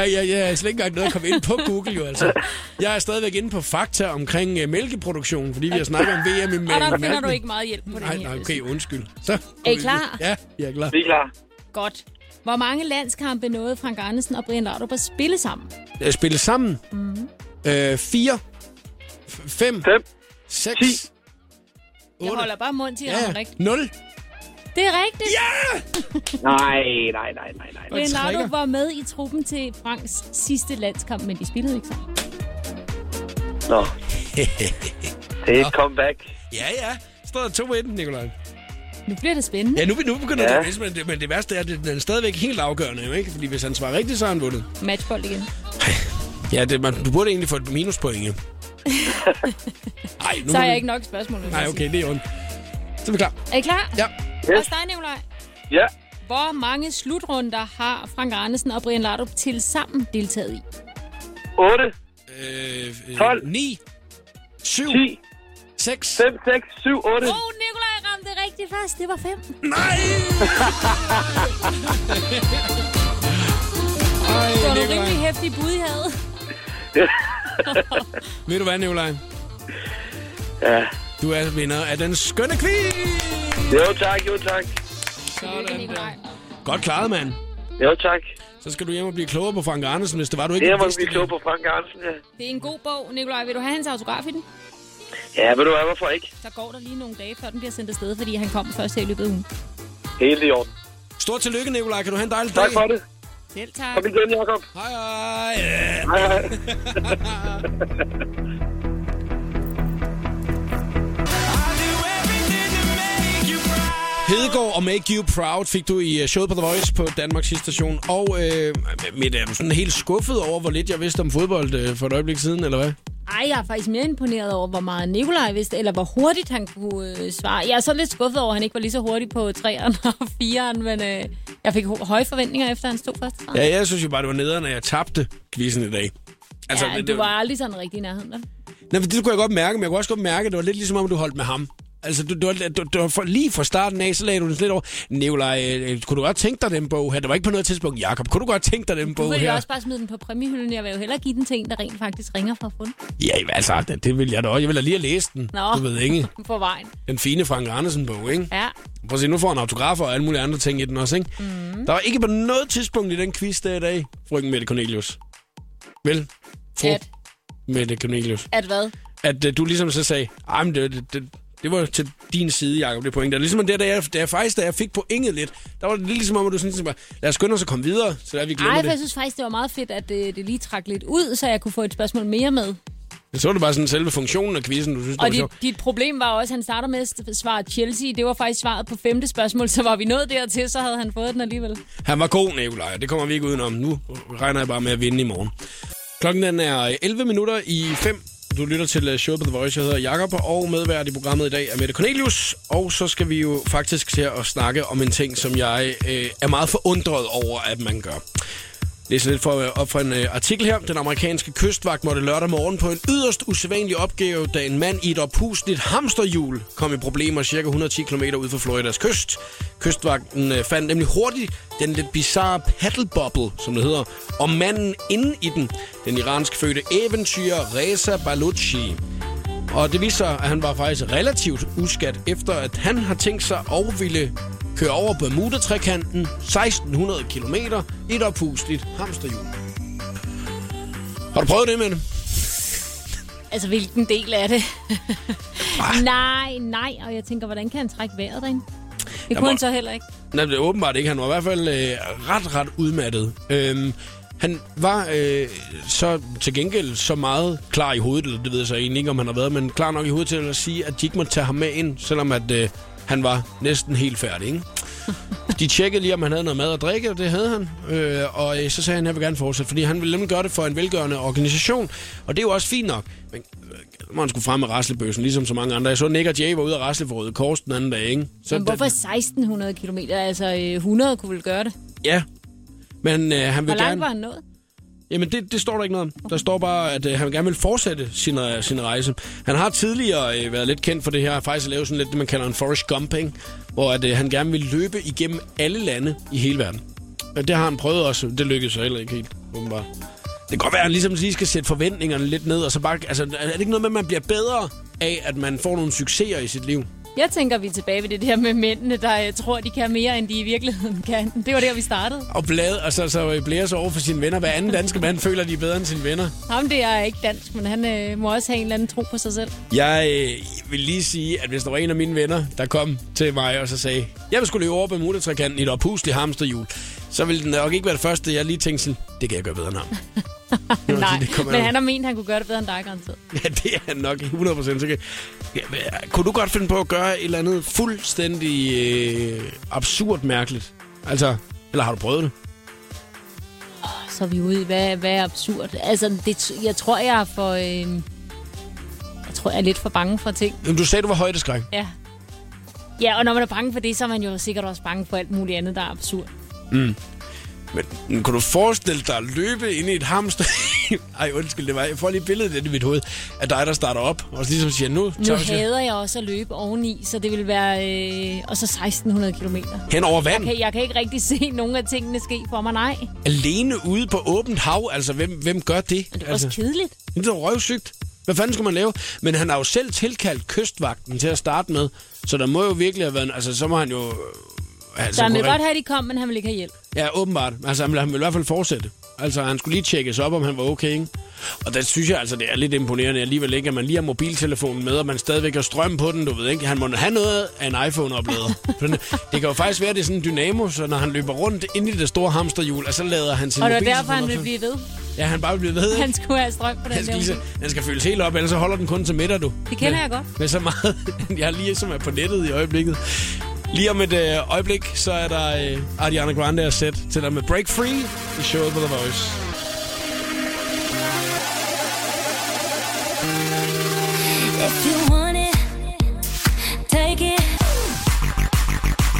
jeg, jeg, jeg er slet ikke engang nået at komme ind på Google jo altså. Jeg er stadigvæk inde på fakta omkring uh, mælkeproduktion, fordi vi har snakket om VM i mælk. Og der finder du ikke meget hjælp på den Nej, her. nej, okay, undskyld. Så, Er I klar? Ja, jeg er klar. Vi er klar. Godt. Hvor mange landskampe nåede Frank Andersen og Brian Laudrup at spille sammen? Jeg spiller sammen. Mhm. Øh, fire. F- fem. Fem. Seks. Ti. Jeg holder bare mund til, at Ja, ja. rigtigt. Nul. Det er rigtigt. Ja! Nej, nej, nej, nej, nej. Trækker. Laudrup var med i truppen til Franks sidste landskamp, men de spillede ikke sammen. Nå. Det er et comeback. Ja, ja. Står der 2-1, Nikolaj. Nu bliver det spændende. Ja, nu, nu begynder Ja. det, at men det, men det værste er, at det, den er stadigvæk helt afgørende, jo, ikke? Fordi hvis han svarer rigtigt, så har han vundet. Matchbold igen. Ja, det, man, du burde egentlig få et minuspoint, jo. Ej, nu Så har jeg ikke nok spørgsmål. Nej, okay, det er ondt. Så er vi klar. Er I klar? Ja. Også dig, Nikolaj. Ja. Hvor mange slutrunder har Frank Andersen og Brian Laudrup til sammen deltaget i? 8, Øh, øh, 12. 9, 7, 10, 6. 5, 6, 7, 8. Åh, oh, Nikolaj ramte rigtigt først. Det var fem. Nej! Ej, Det var nogle Nikolaj. rimelig hæftige bud, I havde. Ved du hvad, Nikolaj? Ja. Du er vinder af den skønne quiz! Jo tak, jo tak. Sådan der. Godt klaret, mand. Jo tak. Så skal du hjem og blive klogere på Frank Andersen, hvis det var, du ikke Det er må vidste blive klog på Frank Arnsen, ja. Det er en god bog, Nikolaj. Vil du have hans autograf i den? Ja, ved du hvad, hvorfor ikke? Så går der lige nogle dage, før den bliver sendt afsted, fordi han kommer først her i løbet af ugen. Helt i orden. Stort tillykke, Nikolaj. Kan du have en dejlig dag? Tak for det. Selv tak. Kom igen, Jacob. Hej, hej. Hej, hej. Hedegaard og Make You Proud fik du i øh, showet på The Voice på Danmarks station. Og øh, Mette, er du sådan helt skuffet over, hvor lidt jeg vidste om fodbold øh, for et øjeblik siden, eller hvad? Ej, jeg er faktisk mere imponeret over, hvor meget Nikolaj vidste, eller hvor hurtigt han kunne øh, svare. Jeg er så lidt skuffet over, at han ikke var lige så hurtig på 3'eren og 4'eren, men øh, jeg fik høje forventninger efter, han stod først. Ja, jeg synes jo bare, det var nederen, at jeg tabte quizzen i dag. Altså, ja, men du det, var aldrig sådan rigtig i nærheden, vel? Nej, for det kunne jeg godt mærke, men jeg kunne også godt mærke, at det var lidt ligesom om, du holdt med ham. Altså, du, du, du, du, for, lige fra starten af, så lagde du den lidt over. Nikolaj, øh, kunne du godt tænke dig den bog her? Det var ikke på noget tidspunkt. Jakob, kunne du godt tænke dig den Du bog vil jo her? også bare smide den på præmiehylden. Jeg vil jo hellere give den til en, der rent faktisk ringer for at få den Ja, altså, det, det vil jeg da også. Jeg vil da lige have læst den. Nå. Du ved ikke. på vejen. Den fine Frank Andersen-bog, ikke? Ja, Prøv at se, nu får han autografer og alle mulige andre ting i den også, ikke? Mm. Der var ikke på noget tidspunkt i den quiz der i dag, frøken Mette Cornelius. Vel? Fru at, Mette Cornelius. at hvad? At uh, du ligesom så sagde, men det, det, det, det var til din side, Jacob, det point. Det er ligesom det, da jeg, da jeg faktisk, da jeg fik pointet lidt, der var det lidt ligesom om, at du sådan, bare, lad os skynde os at komme videre, så der vi glemmer Ej, for jeg det. synes faktisk, det var meget fedt, at øh, det lige trak lidt ud, så jeg kunne få et spørgsmål mere med. Så var det bare sådan selve funktionen af quizzen, du synes, det Og var dit, sjovt. dit problem var også, at han starter med at svare Chelsea. Det var faktisk svaret på femte spørgsmål, så var vi nået dertil, så havde han fået den alligevel. Han var god, Nikolaj, det kommer vi ikke udenom. Nu regner jeg bare med at vinde i morgen. Klokken den er 11 minutter i 5. Du lytter til øh, showet på The Voice. Jeg hedder Jakob, og medvært i programmet i dag er Mette Cornelius. Og så skal vi jo faktisk til at snakke om en ting, som jeg øh, er meget forundret over, at man gør læser lidt for, op fra en øh, artikel her. Den amerikanske kystvagt måtte lørdag morgen på en yderst usædvanlig opgave, da en mand i et oppusligt hamsterhjul kom i problemer cirka 110 km ud for Floridas kyst. Kystvagten øh, fandt nemlig hurtigt den lidt bizarre paddlebobble, som det hedder, og manden inde i den, den iransk fødte eventyr Reza Baluchi. Og det viser sig, at han var faktisk relativt uskat, efter at han har tænkt sig at ville køre over Bermuda-trekanten 1600 km i et oppusligt hamsterhjul. Har du prøvet det med det? Altså, hvilken del af det? nej, nej. Og jeg tænker, hvordan kan han trække vejret derinde? Det kunne må- han så heller ikke. Nej, det er åbenbart ikke. Han var i hvert fald øh, ret, ret udmattet. Øhm, han var øh, så til gengæld så meget klar i hovedet, eller det ved jeg så egentlig ikke, om han har været, men klar nok i hovedet til at sige, at de ikke måtte tage ham med ind, selvom at øh, han var næsten helt færdig. Ikke? De tjekkede lige, om han havde noget mad og drikke, og det havde han. Øh, og øh, så sagde han, at jeg vil gerne fortsætte, fordi han ville nemlig gøre det for en velgørende organisation. Og det er jo også fint nok. Men øh, må han skulle frem med raslebøssen, ligesom så mange andre. Jeg så Nick og Jay var ude at rasle for Røde Kors den anden dag, ikke? Så Men hvorfor 1600 km? Altså, øh, 100 kunne vel gøre det. Ja. Men øh, han vil Hvor langt gerne... var han nået? Jamen, det, det står der ikke noget om. Der står bare, at øh, han gerne vil fortsætte sin, øh, sin rejse. Han har tidligere øh, været lidt kendt for det her, faktisk at lave sådan lidt det, man kalder en Forrest Gumping, hvor at, øh, han gerne vil løbe igennem alle lande i hele verden. Og det har han prøvet også. Det lykkedes så heller ikke helt, åbenbart. Det kan godt være, at han ligesom lige skal sætte forventningerne lidt ned, og så bare... Altså, er det ikke noget med, at man bliver bedre af, at man får nogle succeser i sit liv? Jeg tænker, vi er tilbage ved det der med mændene, der øh, tror, de kan mere, end de i virkeligheden kan. Det var der, vi startede. Og blade, altså, så blære sig over for sine venner. Hver anden danske mand føler, de er bedre end sine venner. Ham det er ikke dansk, men han øh, må også have en eller anden tro på sig selv. Jeg øh, vil lige sige, at hvis der var en af mine venner, der kom til mig og så sagde, jeg vil skulle løbe over på motortrækanten i et opusligt hamsterhjul, så ville det nok ikke være det første, jeg lige tænkte sådan, det kan jeg gøre bedre end ham. Nej, det men han har ment, han kunne gøre det bedre end dig, garanteret. Ja, det er han nok 100% sikker. Ja, men, kunne du godt finde på at gøre et eller andet fuldstændig øh, absurd mærkeligt? Altså, eller har du prøvet det? Så er vi ude i, hvad, hvad er absurd. Altså, det, jeg tror, jeg er for... Øh, jeg tror, jeg er lidt for bange for ting. Jamen, du sagde, du var højdeskræk. Ja. Ja, og når man er bange for det, så er man jo sikkert også bange for alt muligt andet, der er absurd. Mm. Men, kunne du forestille dig at løbe ind i et hamster? Ej, undskyld, det var, jeg får lige billedet ind i mit hoved af dig, der starter op, og så ligesom siger, nu Nu hader jeg også at løbe oveni, så det vil være... Øh, og så 1600 km. hen over Jeg vand. kan, jeg kan ikke rigtig se nogen af tingene ske for mig, nej. Alene ude på åbent hav, altså hvem, hvem gør det? Men det er altså, også kedeligt. Det er røvsygt. Hvad fanden skulle man lave? Men han har jo selv tilkaldt kystvagten til at starte med, så der må jo virkelig have været... Altså, så må han jo... Altså, Så han vil godt have, at de kom, men han vil ikke have hjælp. Ja, åbenbart. Altså, han vil, han vil i hvert fald fortsætte. Altså, han skulle lige tjekkes op, om han var okay, ikke? Og der synes jeg altså, det er lidt imponerende alligevel ikke, at man lige har mobiltelefonen med, og man stadigvæk har strøm på den, du ved ikke. Han må have noget af en iPhone-oplader. Den- det kan jo faktisk være, at det er sådan en dynamo, så når han løber rundt ind i det store hamsterhjul, og så lader han sin Og det mobiltelefon derfor, han vil blive ved. Ja, han bare vil blive ved? Han skulle have strøm på den Han skal, lige, han skal føles helt op, ellers så holder den kun til middag, du. Det kender med, jeg godt. Med så meget, jeg er lige som er på nettet i øjeblikket. Lige om et øh, øjeblik, så er der øh, Ariana Grande og sæt til dig med Break Free i showet på The Voice. If you want it, take it.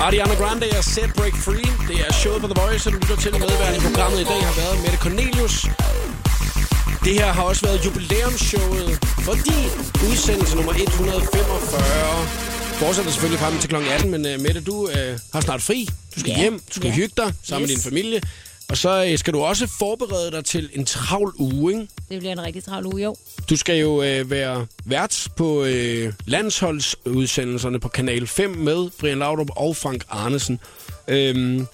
Ariana Grande og Set Break Free. Det er showet på The Voice, og du lytter til medvært i programmet i dag har været Mette Cornelius. Det her har også været jubilæumsshowet, fordi udsendelse nummer 145 fortsætter selvfølgelig frem til kl. 18, men uh, Mette, du uh, har snart fri. Du skal Ja. hjem, du skal Ja. hygge dig sammen med Yes. din familie. Og så uh, skal du også forberede dig til en travl uge, ikke? Det bliver en rigtig travl uge, jo. Du skal jo øh, være vært på øh, landsholdsudsendelserne på Kanal 5 med Brian Laudrup og Frank Arnesen. Øhm,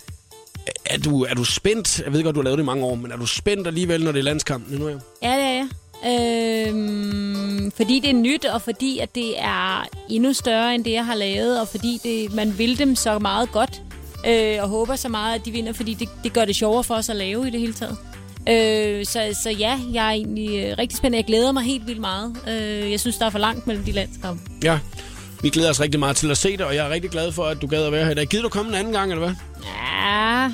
er, du, er du spændt? Jeg ved godt, du har lavet det i mange år, men er du spændt alligevel, når det er landskampen nu? Ja? Ja, det er jeg. Øhm, fordi det er nyt, og fordi at det er endnu større end det, jeg har lavet, og fordi det, man vil dem så meget godt, øh, og håber så meget, at de vinder, fordi det, det gør det sjovere for os at lave i det hele taget. Øh, så, så ja, jeg er egentlig øh, rigtig spændt. Jeg glæder mig helt vildt meget. Øh, jeg synes, der er for langt mellem de landskampe. ja. Vi glæder os rigtig meget til at se det, og jeg er rigtig glad for, at du gad at være her i dag. Gider du komme en anden gang, eller hvad? Ja,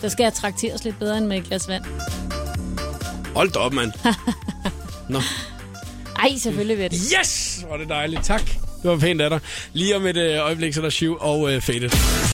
så skal jeg trakteres lidt bedre end med et glas vand. Hold da op, mand. Nå. Ej, selvfølgelig vil jeg det. Yes! Er det dejligt. Tak. Det var pænt af dig. Lige om et øh, øjeblik, så er der Shiv og øh, Faded.